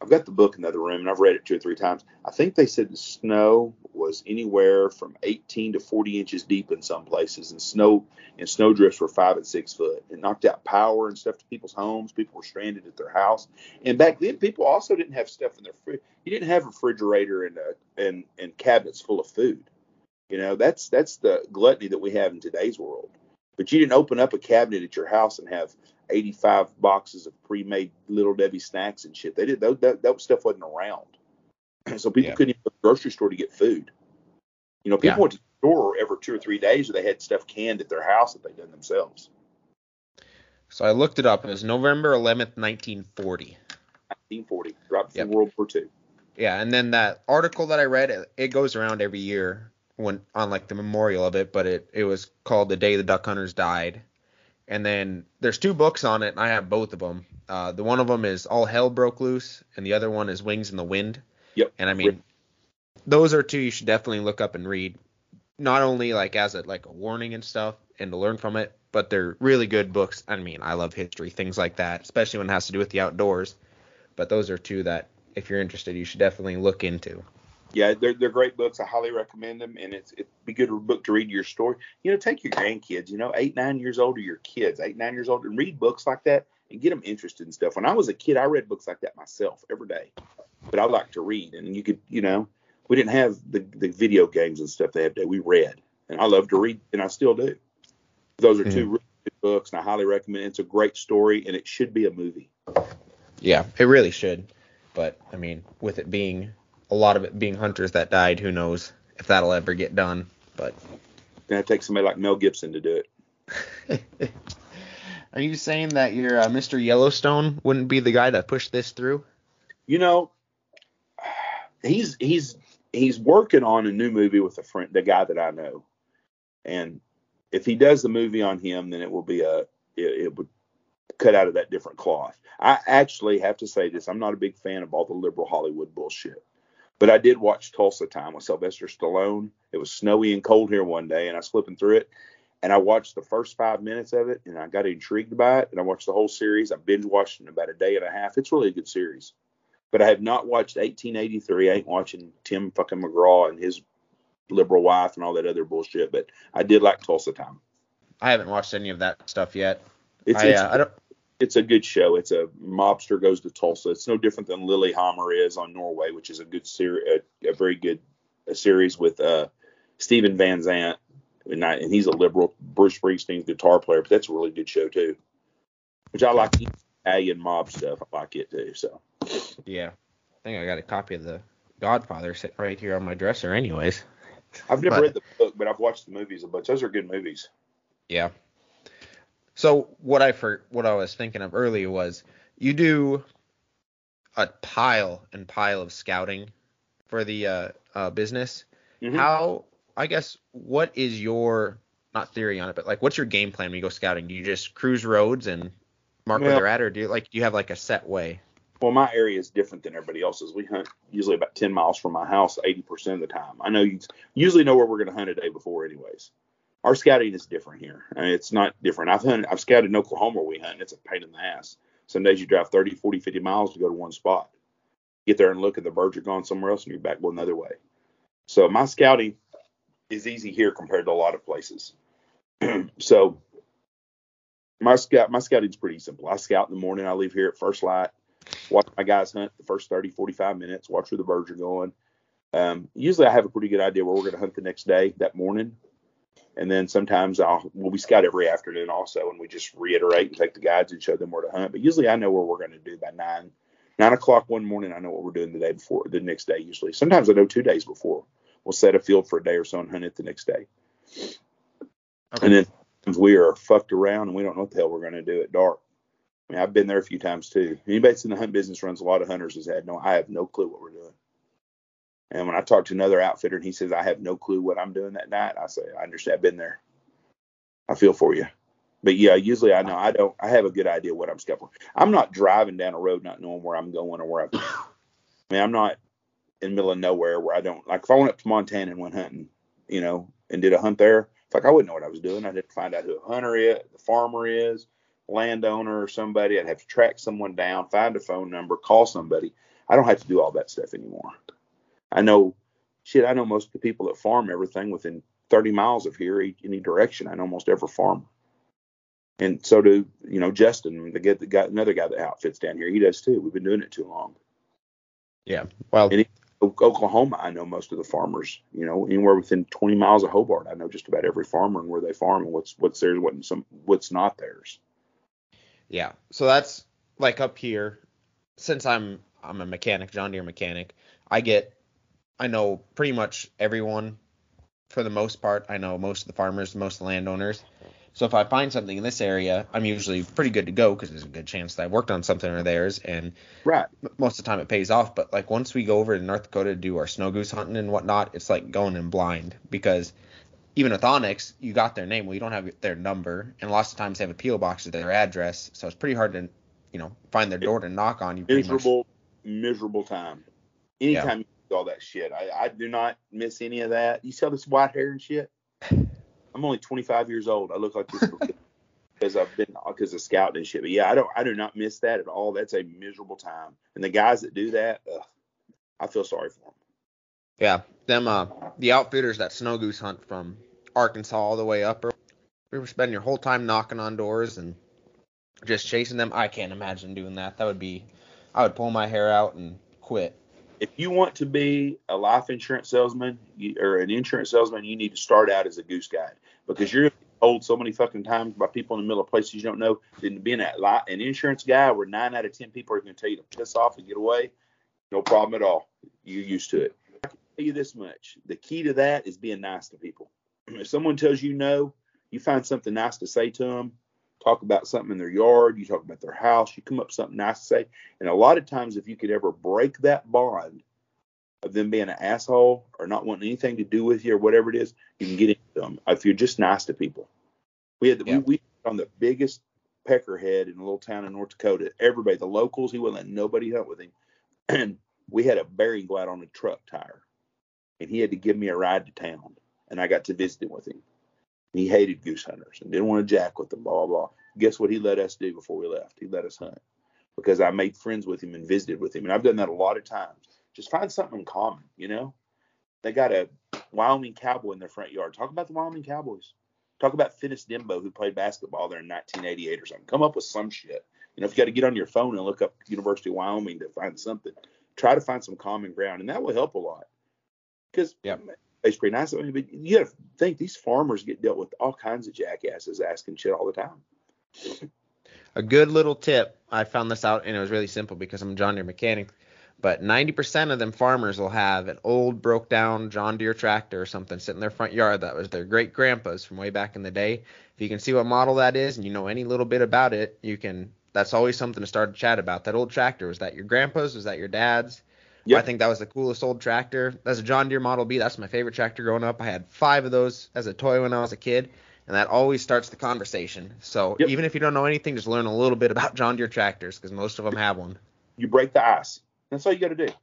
I've got the book in the other room and I've read it two or three times. I think they said the snow was anywhere from 18 to 40 inches deep in some places, and snow and snow drifts were five and six foot. It knocked out power and stuff to people's homes. People were stranded at their house. And back then, people also didn't have stuff in their fridge. You didn't have refrigerator and uh, and and cabinets full of food. You know, that's that's the gluttony that we have in today's world. But you didn't open up a cabinet at your house and have 85 boxes of pre-made little Debbie snacks and shit. They did that, that, that stuff wasn't around, so people Yeah. couldn't even go to the grocery store to get food. You know, people Yeah. went to the store every two or three days, or they had stuff canned at their house that they'd done themselves. So I looked it up. It was November 11th, 1940. 1940, right before Yep. World War II. Yeah, and then that article that I read, it, it goes around every year when on like the memorial of it, but it it was called "The Day the Duck Hunters Died." And then there's two books on it, and I have both of them. Uh, the one of them is All Hell Broke Loose, and the other one is Wings in the Wind. Yep. And I mean, those are two you should definitely look up and read. Not only like as a like a warning and stuff, and to learn from it, but they're really good books. I mean, I love history, things like that, especially when it has to do with the outdoors. But those are two that, if you're interested, you should definitely look into. Yeah, they're they're great books. I highly recommend them, and it's it'd be a good book to read your story. You know, take your grandkids. You know, eight nine years old or your kids, eight nine years old, and read books like that and get them interested in stuff. When I was a kid, I read books like that myself every day. But I like to read, and you could, you know, we didn't have the the video games and stuff they have today. We read, and I love to read, and I still do. Those are two really good books, and I highly recommend. it. It's a great story, and it should be a movie. Yeah, it really should. But I mean, with it being a lot of it being hunters that died, who knows if that'll ever get done. But it takes somebody like Mel Gibson to do it. are you saying that your uh, Mr. Yellowstone wouldn't be the guy to push this through? you know, he's he's he's working on a new movie with a friend, the guy that I know, and if he does the movie on him, then it will be a it, it would cut out of that different cloth. I actually have to say this: I'm not a big fan of all the liberal Hollywood bullshit, but I did watch Tulsa Time with Sylvester Stallone. It was snowy and cold here one day, and I was flipping through it. And I watched the first five minutes of it, and I got intrigued by it. And I watched the whole series. I binge watched it in about a day and a half. It's really a good series but I have not watched 1883. I ain't watching Tim fucking McGraw and his liberal wife and all that other bullshit. But I did like Tulsa Time. I haven't watched any of that stuff yet. It's I, it's, uh, I don't. It's a good show. It's a mobster goes to Tulsa. It's no different than Lilyhammer is on Norway, which is a good series, a, a very good a series with uh Steven Van Zandt, and, I, and he's a liberal. Bruce Springsteen's guitar player, but that's a really good show too. Which I like Italian mob stuff. I like it too. So. Yeah, I think I got a copy of the Godfather sitting right here on my dresser, anyways. I've never But- read the book, but I've watched the movies a bunch. Those are good movies. Yeah. So what I for what I was thinking of earlier was you do a pile and pile of scouting for the uh, uh, business. Mhm. How I guess what is your not theory on it, but like what's your game plan when you go scouting? Do you just cruise roads and mark where they're at, or do you like do you have like a set way? Well, my area is different than everybody else's. We hunt usually about 10 miles from my house 80% of the time. I know you usually know where we're going to hunt a day before, anyways. Our scouting is different here. I mean, it's not different. I've hunted, I've scouted in Oklahoma where we hunt, it's a pain in the ass. Some days you drive 30, 40, 50 miles to go to one spot. Get there and look, and the birds are gone somewhere else, and you're back going another way. So my scouting is easy here compared to a lot of places. so my scout, my scouting's pretty simple. I scout in the morning. I leave here at first light watch my guys hunt the first 30, 45 minutes, watch where the birds are going. Um, usually I have a pretty good idea where we're going to hunt the next day, that morning. And then sometimes I'll, well, we scout every afternoon also, and we just reiterate and take the guides and show them where to hunt. But usually I know where we're going to do by nine, nine o'clock one morning. I know what we're doing the day before, the next day usually. Sometimes I know two days before. We'll set a field for a day or so and hunt it the next day. And then we are fucked around and we don't know what the hell we're going to do at dark. I mean, I've been there a few times too. Anybody that's in the hunt business runs a lot of hunters has had no, I have no clue what we're doing. And when I talk to another outfitter and he says, I have no clue what I'm doing that night, I say, I understand. I've been there. I feel for you. But yeah, usually I know I don't, I have a good idea what I'm scouting. I'm not driving down a road not knowing where I'm going or where I'm, I mean, I'm not in the middle of nowhere where I don't, like if I went up to Montana and went hunting, you know, and did a hunt there, it's like I wouldn't know what I was doing. I'd have to find out who a hunter is, the farmer is, landowner or somebody. I'd have to track someone down, find a phone number, call somebody. I don't have to do all that stuff anymore. I know, shit, I know most of the people that farm everything within 30 miles of here, any direction. I know almost every farmer. And so do, you know, Justin, the, the guy, another guy that outfits down here. He does too. We've been doing it too long. Yeah. Well, and Oklahoma, I know most of the farmers. You know, anywhere within 20 miles of Hobart, I know just about every farmer and where they farm and what's what's theirs, what some what's not theirs. Yeah. So that's like up here. Since I'm I'm a mechanic, John Deere mechanic, I get I know pretty much everyone for the most part. I know most of the farmers, most of the landowners. So if I find something in this area, I'm usually pretty good to go because there's a good chance that I worked on something or theirs, and right. most of the time it pays off. But like once we go over to North Dakota to do our snow goose hunting and whatnot, it's like going in blind because even with onX, you got their name, well you don't have their number, and lots of times they have a PO box with their address, so it's pretty hard to you know find their door to knock on. You miserable, much... miserable time. Anytime yeah. All that shit, I, I do not miss any of that. You see all this white hair and shit. I'm only 25 years old. I look like this because I've been because of scouting and shit. But yeah, I don't I do not miss that at all. That's a miserable time. And the guys that do that, ugh, I feel sorry for them. Yeah, them uh the outfitters that snow goose hunt from Arkansas all the way up. We were spending your whole time knocking on doors and just chasing them. I can't imagine doing that. That would be I would pull my hair out and quit. If you want to be a life insurance salesman or an insurance salesman, you need to start out as a goose guide because you're told so many fucking times by people in the middle of places you don't know. Then being an insurance guy where nine out of ten people are going to tell you to piss off and get away, no problem at all. You're used to it. I can tell you this much: the key to that is being nice to people. If someone tells you no, you find something nice to say to them. Talk about something in their yard. You talk about their house. You come up with something nice to say. And a lot of times, if you could ever break that bond of them being an asshole or not wanting anything to do with you or whatever it is, you can get into them if you're just nice to people. We had yeah. we, we on the biggest peckerhead in a little town in North Dakota. Everybody, the locals, he wouldn't let nobody hunt with him. And we had a bearing glad on a truck tire, and he had to give me a ride to town, and I got to visit him with him. He hated goose hunters and didn't want to jack with them. Blah blah blah. Guess what he let us do before we left? He let us hunt because I made friends with him and visited with him, and I've done that a lot of times just find something in common, you know? They got a Wyoming Cowboy in their front yard. Talk about the Wyoming Cowboys. Talk about Fennis Dembo, who played basketball there in 1988 or something. Come up with some shit. You know, if you got to get on your phone and look up University of Wyoming to find something, try to find some common ground, and that will help a lot. Because yeah, it's pretty nice. I mean, but you got to think these farmers get dealt with all kinds of jackasses asking shit all the time. A good little tip. I found this out, and it was really simple because I'm a John Deere mechanic but 90% of them farmers will have an old broke down John Deere tractor or something sitting in their front yard that was their great grandpa's from way back in the day. If you can see what model that is and you know any little bit about it, you can that's always something to start a chat about. That old tractor was that your grandpa's? Was that your dad's? Yep. I think that was the coolest old tractor. That's a John Deere Model B. That's my favorite tractor growing up. I had five of those as a toy when I was a kid, and that always starts the conversation. So yep. even if you don't know anything, just learn a little bit about John Deere tractors because most of them have one. You break the ice. That's all you got to do.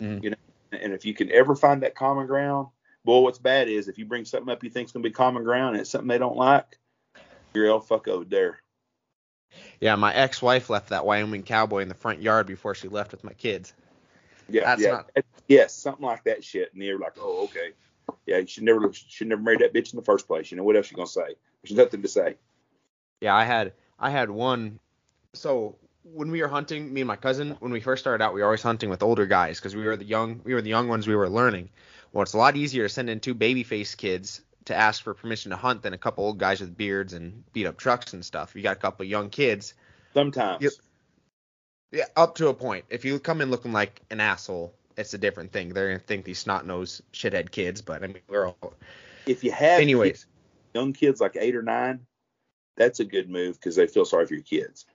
Mm-hmm. You know, and if you can ever find that common ground, boy, what's bad is if you bring something up you think's gonna be common ground and it's something they don't like, you're el fucko there. Yeah, my ex-wife left that Wyoming cowboy in the front yard before she left with my kids. Yeah, That's yeah, not... yes, something like that shit. And you're like, oh, okay, yeah, you should never should never marry that bitch in the first place. You know what else you gonna say? There's nothing to say. Yeah, I had I had one. So when we were hunting, me and my cousin, when we first started out, we were always hunting with older guys because we were the young, we were the young ones. We were learning. Well, it's a lot easier to send in two baby face kids to ask for permission to hunt than a couple old guys with beards and beat up trucks and stuff. You got a couple young kids. Sometimes. You, yeah, up to a point. If you come in looking like an asshole, it's a different thing. They're gonna think these snot nosed shithead kids, but I mean we're all. If you have anyways kids, young kids like eight or nine, that's a good move because they feel sorry for your kids.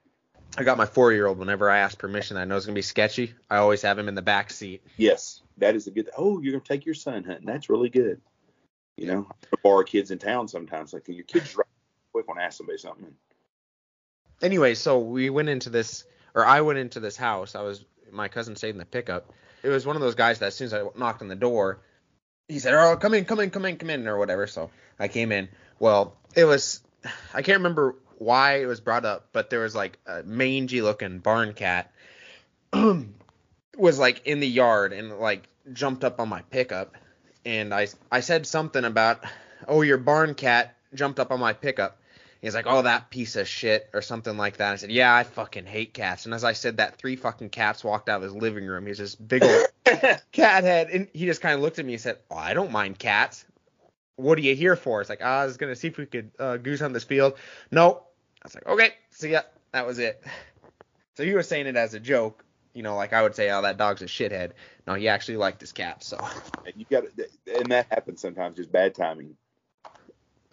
I got my four year old. Whenever I ask permission, I know it's gonna be sketchy. I always have him in the back seat. Yes, that is a good. Oh, you're gonna take your son hunting. That's really good. You know, I borrow kids in town sometimes. Like can your kids right quick when I ask somebody something. Anyway, so we went into this, or I went into this house. I was my cousin stayed in the pickup. It was one of those guys that as soon as I knocked on the door, he said, "Oh, come in, come in, come in, come in," or whatever. So I came in. Well, it was I can't remember why it was brought up, but there was like a mangy looking barn cat was like in the yard and like jumped up on my pickup, and I I said something about, "Oh, your barn cat jumped up on my pickup." He's like, "Oh, that piece of shit," or something like that. I said, "Yeah, I fucking hate cats." And as I said that, three fucking cats walked out of his living room. He's this big old cat head, and he just kind of looked at me and said, "Oh, I don't mind cats. What are you here for?" It's like, "I was gonna see if we could uh, goose on this field." No, I was like, "Okay, see ya." That was it. So he was saying it as a joke, you know, like I would say, "Oh, that dog's a shithead." No, he actually liked his cat. So you got and that happens sometimes, just bad timing.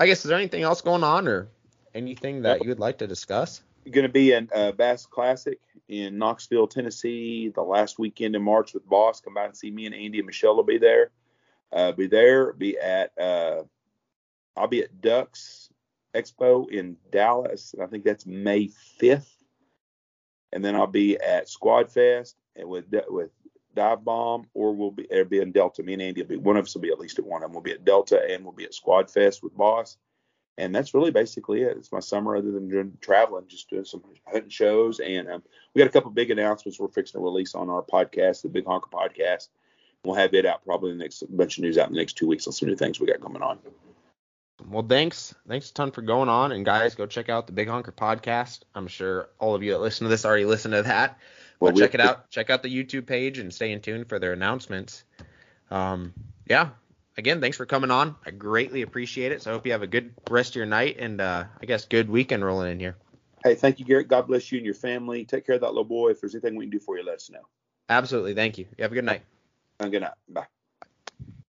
I guess is there anything else going on or anything that you would like to discuss? Going to be in uh, Bass Classic in Knoxville, Tennessee, the last weekend in March with Boss. Come by and see me and Andy and Michelle will be there. Uh, be there. Be at uh, I'll be at Ducks Expo in Dallas. I think that's May 5th. And then I'll be at Squad Fest and with with Dive Bomb, or we'll be be in Delta. Me and Andy will be one of us will be at least at one of them. We'll be at Delta and we'll be at Squad Fest with Boss. And that's really basically it. It's my summer other than doing traveling, just doing some hunting shows. And um, we got a couple big announcements we're fixing to release on our podcast, the Big Honker Podcast. We'll have it out probably the next bunch of news out in the next two weeks on some new things we got coming on. Well, thanks. Thanks a ton for going on. And guys, go check out the Big Honker podcast. I'm sure all of you that listen to this already listen to that. Well, But we- check it out. Check out the YouTube page and stay in tune for their announcements. Um, yeah. Again, thanks for coming on. I greatly appreciate it. So I hope you have a good rest of your night and uh, I guess good weekend rolling in here. Hey, thank you, Garrett. God bless you and your family. Take care of that little boy. If there's anything we can do for you, let us know. Absolutely. Thank you. You have a good night. And good night. Bye.